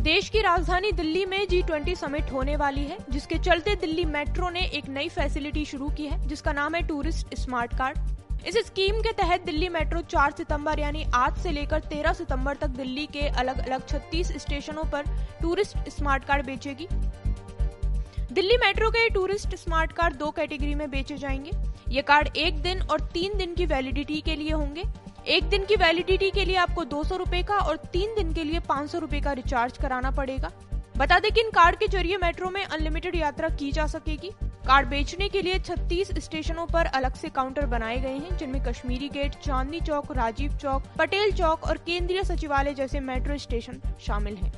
देश की राजधानी दिल्ली में जी ट्वेंटी समिट होने वाली है, जिसके चलते दिल्ली मेट्रो ने एक नई फैसिलिटी शुरू की है, जिसका नाम है टूरिस्ट स्मार्ट कार्ड इस स्कीम के तहत दिल्ली मेट्रो 4 सितंबर यानी आज से लेकर 13 सितंबर तक दिल्ली के अलग अलग 36 स्टेशनों पर टूरिस्ट स्मार्ट कार्ड बेचेगी। दिल्ली मेट्रो के टूरिस्ट स्मार्ट कार्ड दो कैटेगरी में बेचे जाएँगे। ये कार्ड एक दिन और तीन दिन की वैलिडिटी के लिए होंगे। एक दिन की वैलिडिटी के लिए आपको दो सौ रूपए का और तीन दिन के लिए पाँच सौ रूपए का रिचार्ज कराना पड़ेगा। बता दें कि इन कार्ड के ज़रिए मेट्रो में अनलिमिटेड यात्रा की जा सकेगी। कार्ड बेचने के लिए 36 स्टेशनों पर अलग से काउंटर बनाए गए हैं, जिनमें कश्मीरी गेट चांदनी चौक, राजीव चौक, पटेल चौक और केंद्रीय सचिवालय जैसे मेट्रो स्टेशन शामिल हैं।